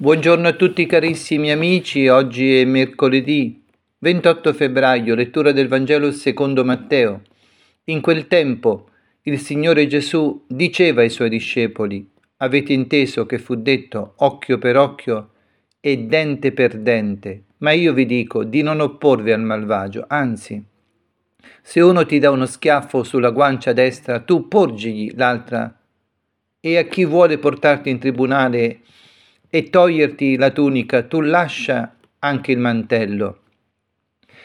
Buongiorno a tutti carissimi amici, oggi è mercoledì 28 febbraio, lettura del Vangelo secondo Matteo. In quel tempo il Signore Gesù diceva ai suoi discepoli, avete inteso che fu detto occhio per occhio e dente per dente, ma io vi dico di non opporvi al malvagio, anzi, se uno ti dà uno schiaffo sulla guancia destra, tu porgigli l'altra. E a chi vuole portarti in tribunale e toglierti la tunica, tu lascia anche il mantello.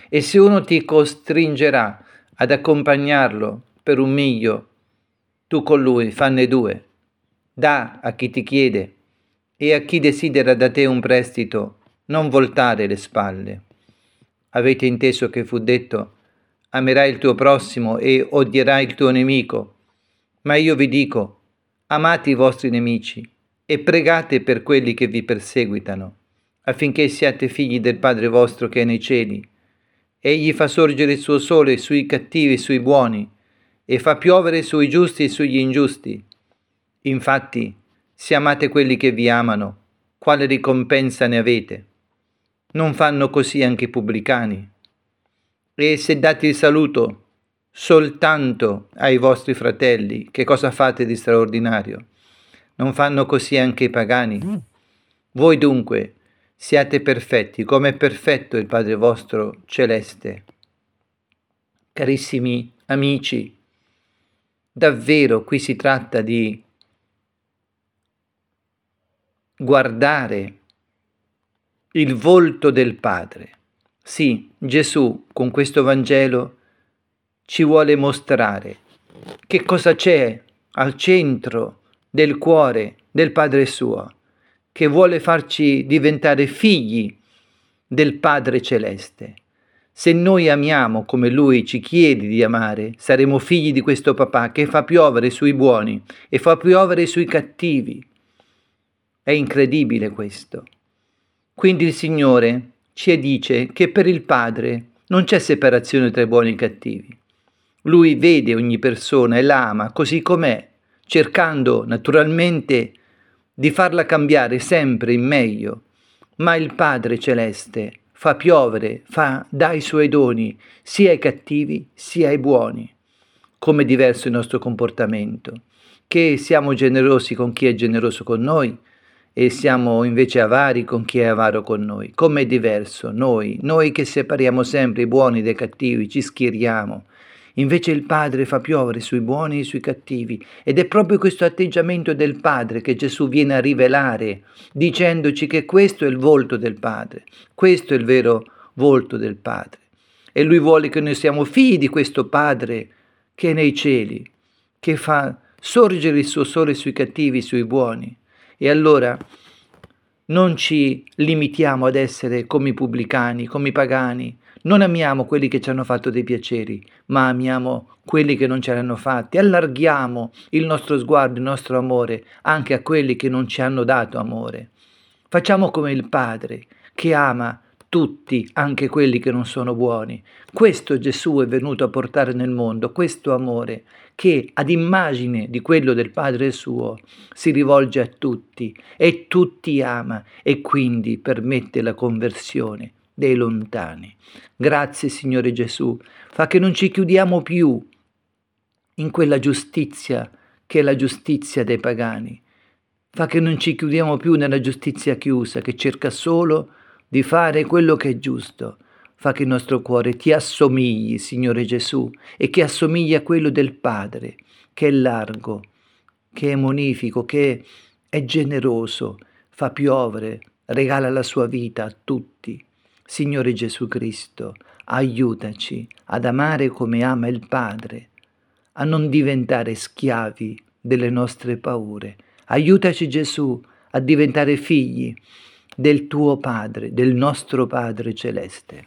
E se uno ti costringerà ad accompagnarlo per un miglio, tu con lui fanne due. Da a chi ti chiede e a chi desidera da te un prestito, non voltare le spalle. Avete inteso che fu detto, amerai il tuo prossimo e odierai il tuo nemico. Ma io vi dico, amate i vostri nemici e pregate per quelli che vi perseguitano, affinché siate figli del Padre vostro che è nei cieli. Egli fa sorgere il suo sole sui cattivi e sui buoni, e fa piovere sui giusti e sugli ingiusti. Infatti, se amate quelli che vi amano, quale ricompensa ne avete? Non fanno così anche i pubblicani? E se date il saluto soltanto ai vostri fratelli, che cosa fate di straordinario? Non fanno così anche i pagani? Mm. Voi dunque siate perfetti come è perfetto il Padre vostro celeste. Carissimi amici, davvero qui si tratta di guardare il volto del Padre. Sì, Gesù con questo Vangelo ci vuole mostrare che cosa c'è al centro del cuore del Padre suo, che vuole farci diventare figli del Padre celeste. Se noi amiamo come Lui ci chiede di amare, saremo figli di questo papà che fa piovere sui buoni e fa piovere sui cattivi. È incredibile questo. Quindi il Signore ci dice che per il Padre non c'è separazione tra i buoni e i cattivi. Lui vede ogni persona e la ama così com'è cercando naturalmente di farla cambiare sempre in meglio, ma il Padre Celeste fa piovere, fa, dà i suoi doni sia ai cattivi sia ai buoni. Come è diverso il nostro comportamento, che siamo generosi con chi è generoso con noi e siamo invece avari con chi è avaro con noi. Come è diverso noi, noi che separiamo sempre i buoni dai cattivi, ci schieriamo, Invece il Padre fa piovere sui buoni e sui cattivi ed è proprio questo atteggiamento del Padre che Gesù viene a rivelare, dicendoci che questo è il volto del Padre, questo è il vero volto del Padre. E lui vuole che noi siamo figli di questo Padre che è nei cieli, che fa sorgere il suo sole sui cattivi sui buoni. E allora non ci limitiamo ad essere come i pubblicani, come i pagani, non amiamo quelli che ci hanno fatto dei piaceri, ma amiamo quelli che non ce l'hanno fatti. Allarghiamo il nostro sguardo, il nostro amore anche a quelli che non ci hanno dato amore. Facciamo come il Padre che ama tutti, anche quelli che non sono buoni. Questo Gesù è venuto a portare nel mondo, questo amore che ad immagine di quello del Padre suo si rivolge a tutti e tutti ama e quindi permette la conversione dei lontani. Grazie Signore Gesù, fa che non ci chiudiamo più in quella giustizia che è la giustizia dei pagani. Fa che non ci chiudiamo più nella giustizia chiusa che cerca solo di fare quello che è giusto. Fa che il nostro cuore ti assomigli, Signore Gesù, e che assomigli a quello del Padre, che è largo, che è monifico, che è generoso, fa piovere, regala la sua vita a tutti. Signore Gesù Cristo, aiutaci ad amare come ama il Padre, a non diventare schiavi delle nostre paure. Aiutaci Gesù a diventare figli del tuo Padre, del nostro Padre celeste.